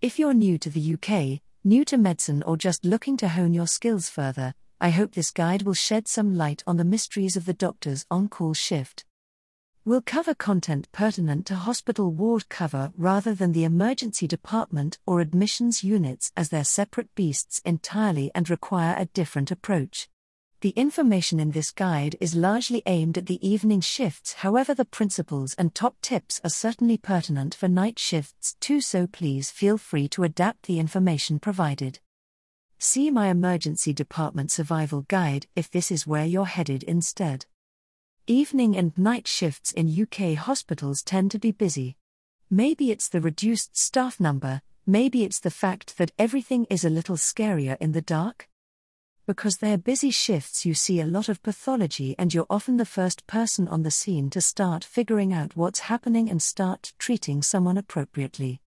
If you're new to the UK, new to medicine, or just looking to hone your skills further, I hope this guide will shed some light on the mysteries of the doctor's on call shift. We'll cover content pertinent to hospital ward cover rather than the emergency department or admissions units, as they're separate beasts entirely and require a different approach. The information in this guide is largely aimed at the evening shifts, however, the principles and top tips are certainly pertinent for night shifts too, so please feel free to adapt the information provided. See my Emergency Department Survival Guide if this is where you're headed instead. Evening and night shifts in UK hospitals tend to be busy. Maybe it's the reduced staff number, maybe it's the fact that everything is a little scarier in the dark because they're busy shifts, you see a lot of pathology, and you're often the first person on the scene to start figuring out what's happening and start treating someone appropriately.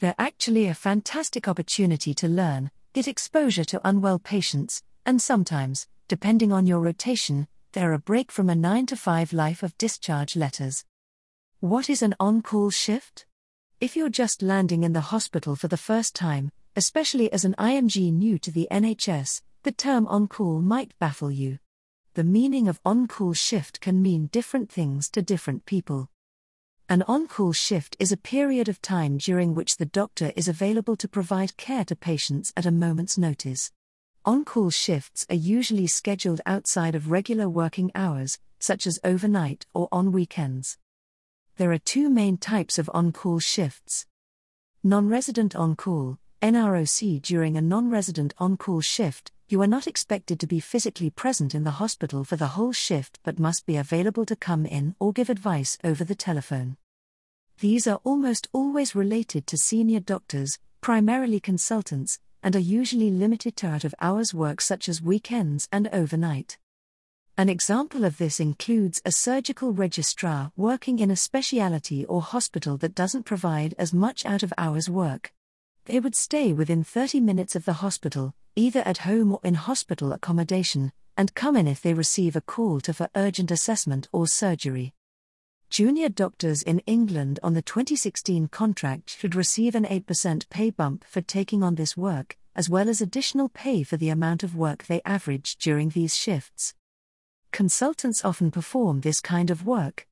They're actually a fantastic opportunity to learn, get exposure to unwell patients, and sometimes, depending on your rotation, they're a break from a 9 to 5 life of discharge letters. What is an on call shift? If you're just landing in the hospital for the first time, especially as an IMG new to the NHS, the term on call might baffle you. The meaning of on call shift can mean different things to different people. An on call shift is a period of time during which the doctor is available to provide care to patients at a moment's notice. On call shifts are usually scheduled outside of regular working hours, such as overnight or on weekends. There are two main types of on call shifts non resident on call, NROC during a non resident on call shift, you are not expected to be physically present in the hospital for the whole shift but must be available to come in or give advice over the telephone. These are almost always related to senior doctors, primarily consultants, and are usually limited to out of hours work such as weekends and overnight. An example of this includes a surgical registrar working in a specialty or hospital that doesn't provide as much out of hours work. They would stay within 30 minutes of the hospital, either at home or in hospital accommodation, and come in if they receive a call to for urgent assessment or surgery. Junior doctors in England on the 2016 contract should receive an 8% pay bump for taking on this work, as well as additional pay for the amount of work they average during these shifts. Consultants often perform this kind of work.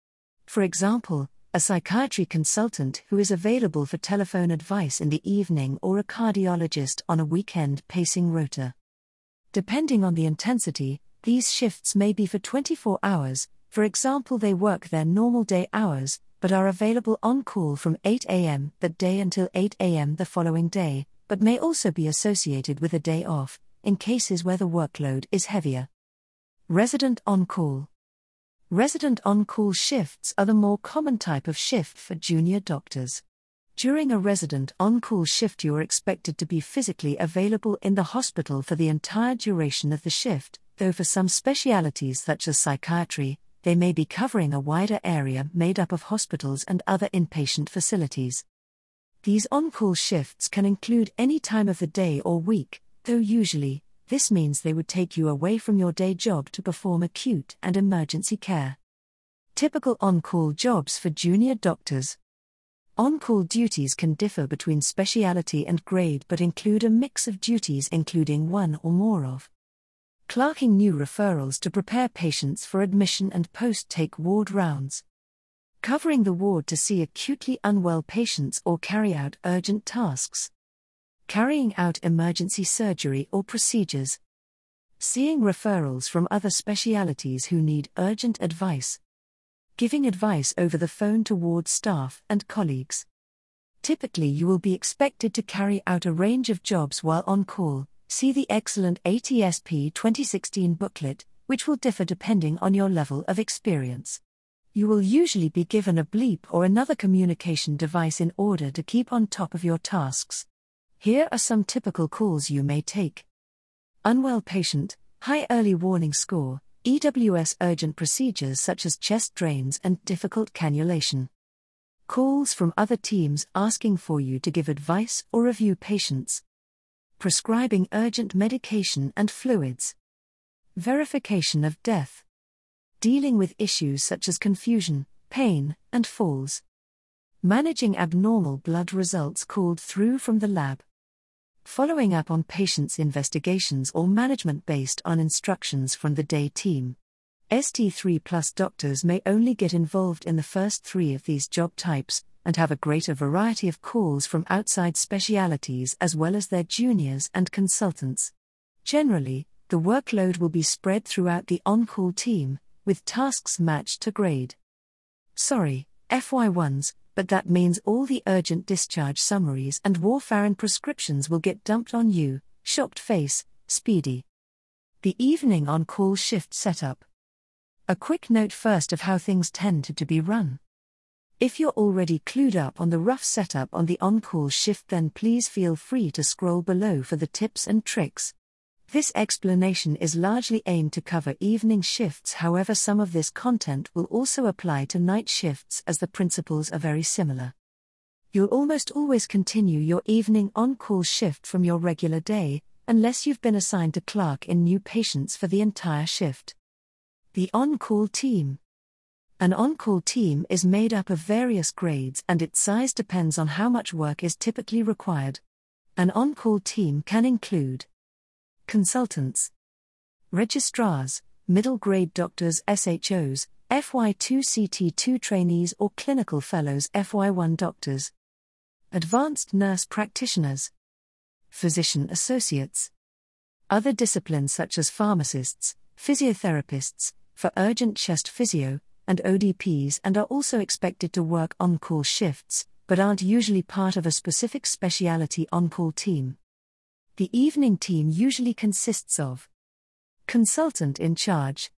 For example, a psychiatry consultant who is available for telephone advice in the evening or a cardiologist on a weekend pacing rota. Depending on the intensity, these shifts may be for 24 hours, for example, they work their normal day hours, but are available on call from 8 am that day until 8 am the following day, but may also be associated with a day off, in cases where the workload is heavier. Resident on call. Resident on call shifts are the more common type of shift for junior doctors. During a resident on call shift, you are expected to be physically available in the hospital for the entire duration of the shift, though for some specialities such as psychiatry, they may be covering a wider area made up of hospitals and other inpatient facilities. These on call shifts can include any time of the day or week, though usually, this means they would take you away from your day job to perform acute and emergency care. Typical on call jobs for junior doctors. On call duties can differ between speciality and grade but include a mix of duties, including one or more of clerking new referrals to prepare patients for admission and post take ward rounds, covering the ward to see acutely unwell patients or carry out urgent tasks carrying out emergency surgery or procedures, seeing referrals from other specialities who need urgent advice, giving advice over the phone to ward staff and colleagues. Typically, you will be expected to carry out a range of jobs while on call. See the excellent ATSP 2016 booklet, which will differ depending on your level of experience. You will usually be given a bleep or another communication device in order to keep on top of your tasks. Here are some typical calls you may take Unwell patient, high early warning score, EWS urgent procedures such as chest drains and difficult cannulation. Calls from other teams asking for you to give advice or review patients. Prescribing urgent medication and fluids. Verification of death. Dealing with issues such as confusion, pain, and falls Managing abnormal blood results called through from the lab. Following up on patients' investigations or management based on instructions from the day team. ST3 plus doctors may only get involved in the first three of these job types and have a greater variety of calls from outside specialities as well as their juniors and consultants. Generally, the workload will be spread throughout the on call team, with tasks matched to grade. Sorry, FY1s, but that means all the urgent discharge summaries and warfarin prescriptions will get dumped on you, shocked face, speedy. The evening on call shift setup. A quick note first of how things tend to be run. If you're already clued up on the rough setup on the on call shift, then please feel free to scroll below for the tips and tricks. This explanation is largely aimed to cover evening shifts, however, some of this content will also apply to night shifts as the principles are very similar. You'll almost always continue your evening on call shift from your regular day, unless you've been assigned to clerk in new patients for the entire shift. The on call team. An on call team is made up of various grades and its size depends on how much work is typically required. An on call team can include Consultants. Registrars, middle grade doctors SHOs, FY2 CT2 trainees or clinical fellows FY1 doctors. Advanced nurse practitioners. Physician associates. Other disciplines such as pharmacists, physiotherapists, for urgent chest physio, and ODPs and are also expected to work on call shifts, but aren't usually part of a specific specialty on call team. The evening team usually consists of consultant in charge,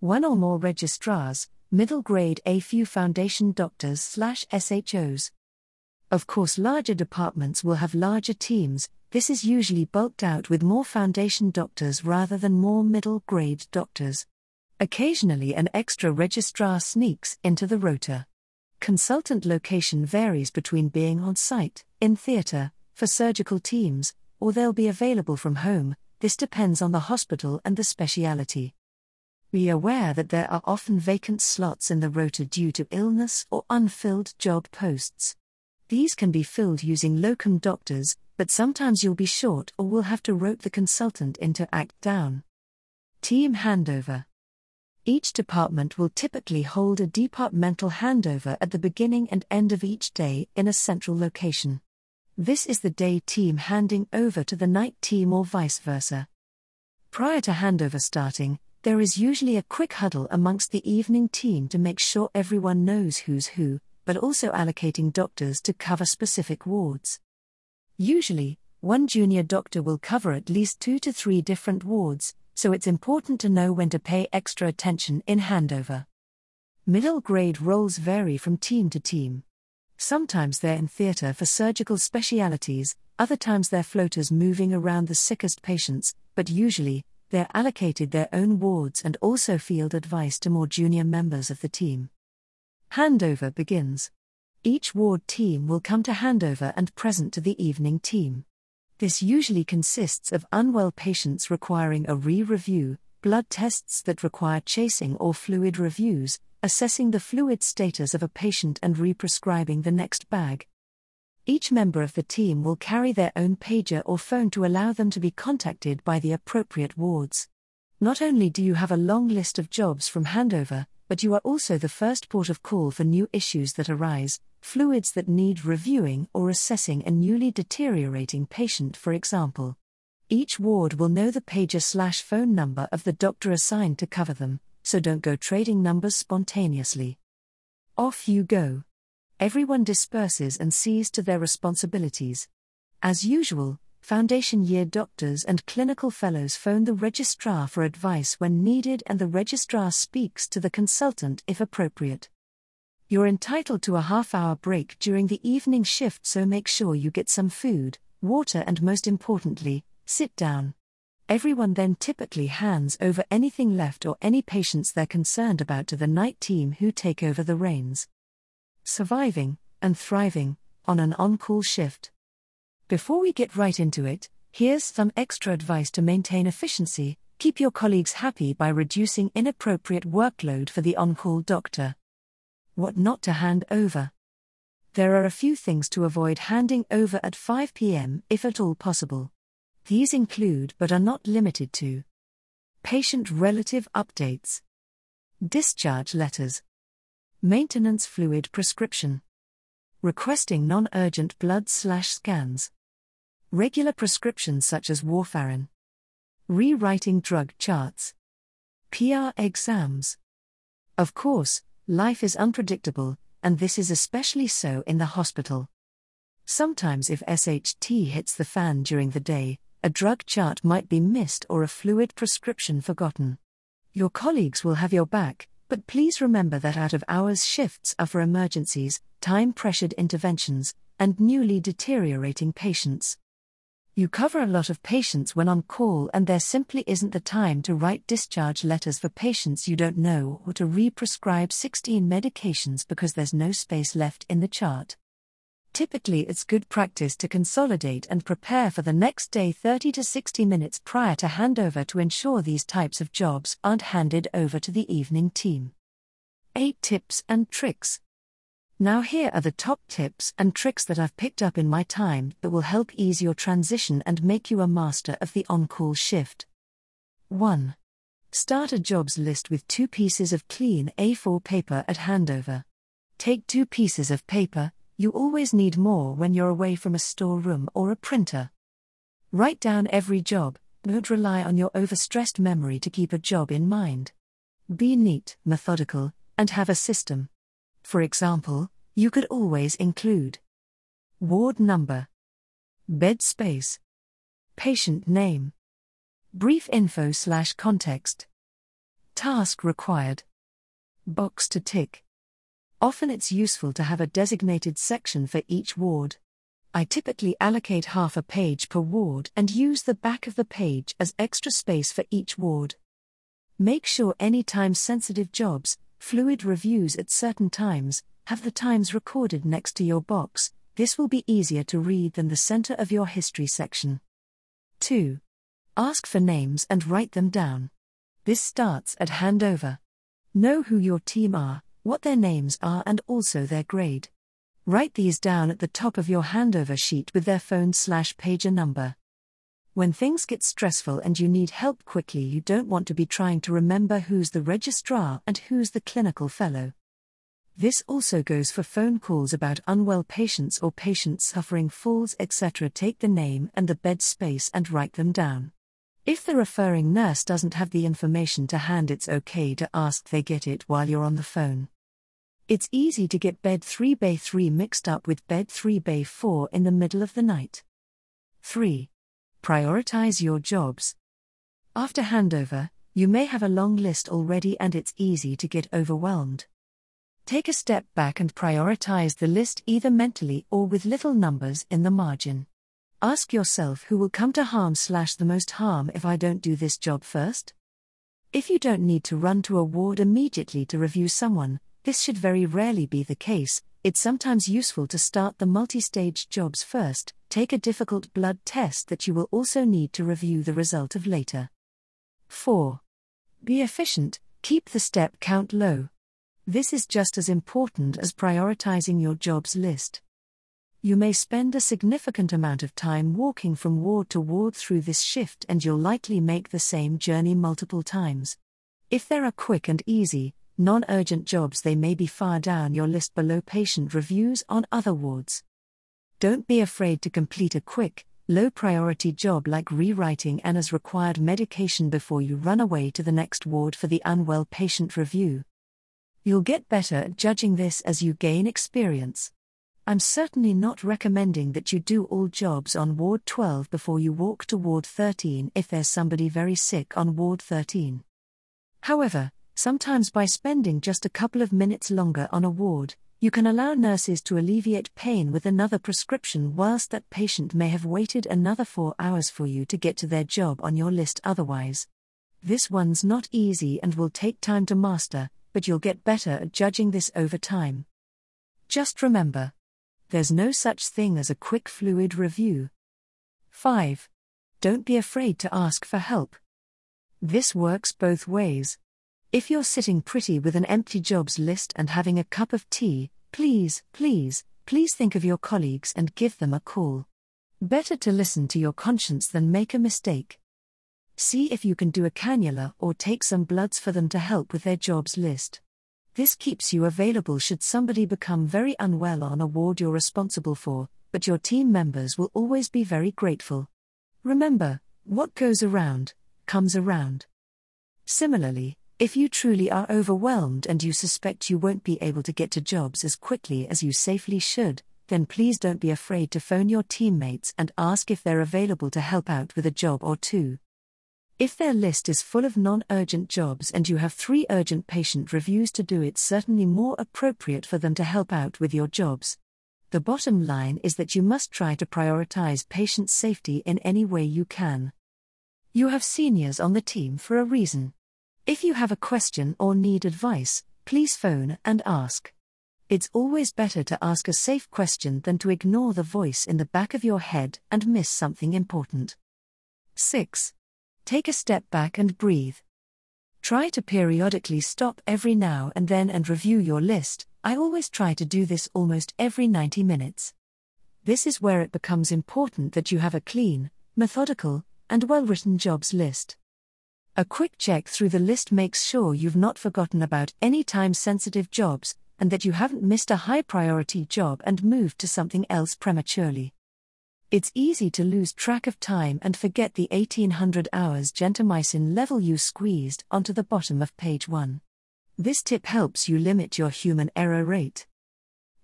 one or more registrars, middle grade A few foundation doctors slash SHOs. Of course, larger departments will have larger teams, this is usually bulked out with more foundation doctors rather than more middle grade doctors. Occasionally, an extra registrar sneaks into the rota. Consultant location varies between being on site, in theatre, for surgical teams, or they'll be available from home, this depends on the hospital and the speciality. Be aware that there are often vacant slots in the rota due to illness or unfilled job posts. These can be filled using locum doctors, but sometimes you'll be short or will have to rope the consultant into act down. Team handover. Each department will typically hold a departmental handover at the beginning and end of each day in a central location. This is the day team handing over to the night team or vice versa. Prior to handover starting, there is usually a quick huddle amongst the evening team to make sure everyone knows who's who, but also allocating doctors to cover specific wards. Usually, one junior doctor will cover at least two to three different wards, so it's important to know when to pay extra attention in handover. Middle grade roles vary from team to team. Sometimes they're in theatre for surgical specialities, other times they're floaters moving around the sickest patients, but usually, they're allocated their own wards and also field advice to more junior members of the team. Handover begins. Each ward team will come to handover and present to the evening team. This usually consists of unwell patients requiring a re review, blood tests that require chasing or fluid reviews, assessing the fluid status of a patient and represcribing the next bag. Each member of the team will carry their own pager or phone to allow them to be contacted by the appropriate wards. Not only do you have a long list of jobs from handover, but you are also the first port of call for new issues that arise, fluids that need reviewing or assessing a newly deteriorating patient, for example. Each ward will know the pager slash phone number of the doctor assigned to cover them, so don't go trading numbers spontaneously. Off you go. Everyone disperses and sees to their responsibilities. As usual, foundation year doctors and clinical fellows phone the registrar for advice when needed, and the registrar speaks to the consultant if appropriate. You're entitled to a half hour break during the evening shift, so make sure you get some food, water, and most importantly, sit down. Everyone then typically hands over anything left or any patients they're concerned about to the night team who take over the reins. Surviving and thriving on an on call shift. Before we get right into it, here's some extra advice to maintain efficiency. Keep your colleagues happy by reducing inappropriate workload for the on call doctor. What not to hand over. There are a few things to avoid handing over at 5 pm if at all possible. These include but are not limited to patient relative updates, discharge letters, maintenance fluid prescription, requesting non urgent blood slash scans, regular prescriptions such as warfarin, rewriting drug charts, PR exams. Of course, life is unpredictable, and this is especially so in the hospital. Sometimes, if SHT hits the fan during the day, a drug chart might be missed or a fluid prescription forgotten. Your colleagues will have your back, but please remember that out of hours shifts are for emergencies, time pressured interventions, and newly deteriorating patients. You cover a lot of patients when on call, and there simply isn't the time to write discharge letters for patients you don't know or to re prescribe 16 medications because there's no space left in the chart. Typically, it's good practice to consolidate and prepare for the next day 30 to 60 minutes prior to handover to ensure these types of jobs aren't handed over to the evening team. 8 tips and tricks. Now, here are the top tips and tricks that I've picked up in my time that will help ease your transition and make you a master of the on call shift. 1. Start a jobs list with two pieces of clean A4 paper at handover. Take two pieces of paper, you always need more when you're away from a storeroom or a printer. Write down every job, don't rely on your overstressed memory to keep a job in mind. Be neat, methodical, and have a system. For example, you could always include ward number, bed space, patient name, brief info slash context, task required, box to tick. Often it's useful to have a designated section for each ward. I typically allocate half a page per ward and use the back of the page as extra space for each ward. Make sure any time sensitive jobs, fluid reviews at certain times, have the times recorded next to your box, this will be easier to read than the center of your history section. 2. Ask for names and write them down. This starts at handover. Know who your team are, what their names are, and also their grade. Write these down at the top of your handover sheet with their phone slash pager number. When things get stressful and you need help quickly, you don't want to be trying to remember who's the registrar and who's the clinical fellow. This also goes for phone calls about unwell patients or patients suffering falls, etc. Take the name and the bed space and write them down. If the referring nurse doesn't have the information to hand, it's okay to ask they get it while you're on the phone. It's easy to get bed 3 bay 3 mixed up with bed 3 bay 4 in the middle of the night. 3. Prioritize your jobs. After handover, you may have a long list already and it's easy to get overwhelmed. Take a step back and prioritize the list either mentally or with little numbers in the margin. Ask yourself who will come to harm slash the most harm if I don't do this job first? If you don't need to run to a ward immediately to review someone, this should very rarely be the case, it's sometimes useful to start the multi stage jobs first, take a difficult blood test that you will also need to review the result of later. 4. Be efficient, keep the step count low. This is just as important as prioritizing your jobs list. You may spend a significant amount of time walking from ward to ward through this shift, and you'll likely make the same journey multiple times. If there are quick and easy, non urgent jobs, they may be far down your list below patient reviews on other wards. Don't be afraid to complete a quick, low priority job like rewriting Anna's required medication before you run away to the next ward for the unwell patient review. You'll get better at judging this as you gain experience. I'm certainly not recommending that you do all jobs on Ward 12 before you walk to Ward 13 if there's somebody very sick on Ward 13. However, sometimes by spending just a couple of minutes longer on a ward, you can allow nurses to alleviate pain with another prescription whilst that patient may have waited another four hours for you to get to their job on your list otherwise. This one's not easy and will take time to master, but you'll get better at judging this over time. Just remember there's no such thing as a quick fluid review. 5. Don't be afraid to ask for help. This works both ways. If you're sitting pretty with an empty jobs list and having a cup of tea, please, please, please think of your colleagues and give them a call. Better to listen to your conscience than make a mistake. See if you can do a cannula or take some bloods for them to help with their jobs list. This keeps you available should somebody become very unwell on a ward you're responsible for, but your team members will always be very grateful. Remember, what goes around, comes around. Similarly, if you truly are overwhelmed and you suspect you won't be able to get to jobs as quickly as you safely should, then please don't be afraid to phone your teammates and ask if they're available to help out with a job or two. If their list is full of non urgent jobs and you have three urgent patient reviews to do, it's certainly more appropriate for them to help out with your jobs. The bottom line is that you must try to prioritize patient safety in any way you can. You have seniors on the team for a reason. If you have a question or need advice, please phone and ask. It's always better to ask a safe question than to ignore the voice in the back of your head and miss something important. 6. Take a step back and breathe. Try to periodically stop every now and then and review your list. I always try to do this almost every 90 minutes. This is where it becomes important that you have a clean, methodical, and well written jobs list. A quick check through the list makes sure you've not forgotten about any time sensitive jobs, and that you haven't missed a high priority job and moved to something else prematurely. It's easy to lose track of time and forget the 1800 hours gentamicin level you squeezed onto the bottom of page 1. This tip helps you limit your human error rate.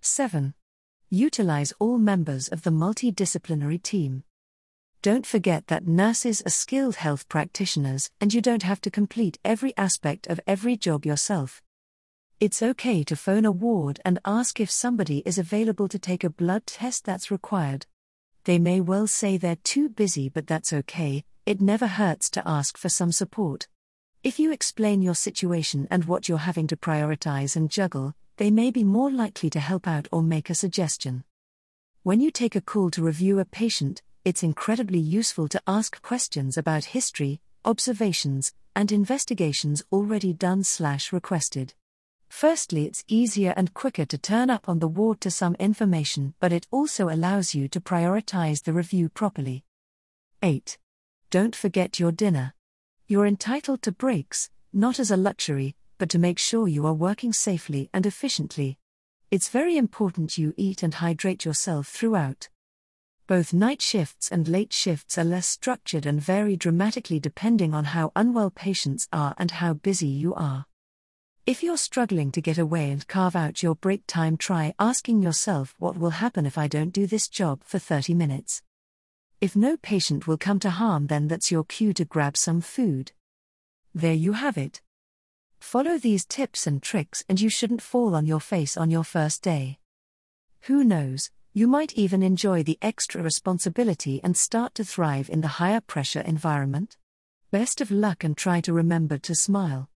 7. Utilize all members of the multidisciplinary team. Don't forget that nurses are skilled health practitioners and you don't have to complete every aspect of every job yourself. It's okay to phone a ward and ask if somebody is available to take a blood test that's required. They may well say they're too busy, but that's okay, it never hurts to ask for some support. If you explain your situation and what you're having to prioritize and juggle, they may be more likely to help out or make a suggestion. When you take a call to review a patient, it's incredibly useful to ask questions about history, observations, and investigations already done slash requested. Firstly, it's easier and quicker to turn up on the ward to some information, but it also allows you to prioritize the review properly. 8. Don't forget your dinner. You're entitled to breaks, not as a luxury, but to make sure you are working safely and efficiently. It's very important you eat and hydrate yourself throughout. Both night shifts and late shifts are less structured and vary dramatically depending on how unwell patients are and how busy you are. If you're struggling to get away and carve out your break time, try asking yourself what will happen if I don't do this job for 30 minutes. If no patient will come to harm, then that's your cue to grab some food. There you have it. Follow these tips and tricks, and you shouldn't fall on your face on your first day. Who knows, you might even enjoy the extra responsibility and start to thrive in the higher pressure environment. Best of luck and try to remember to smile.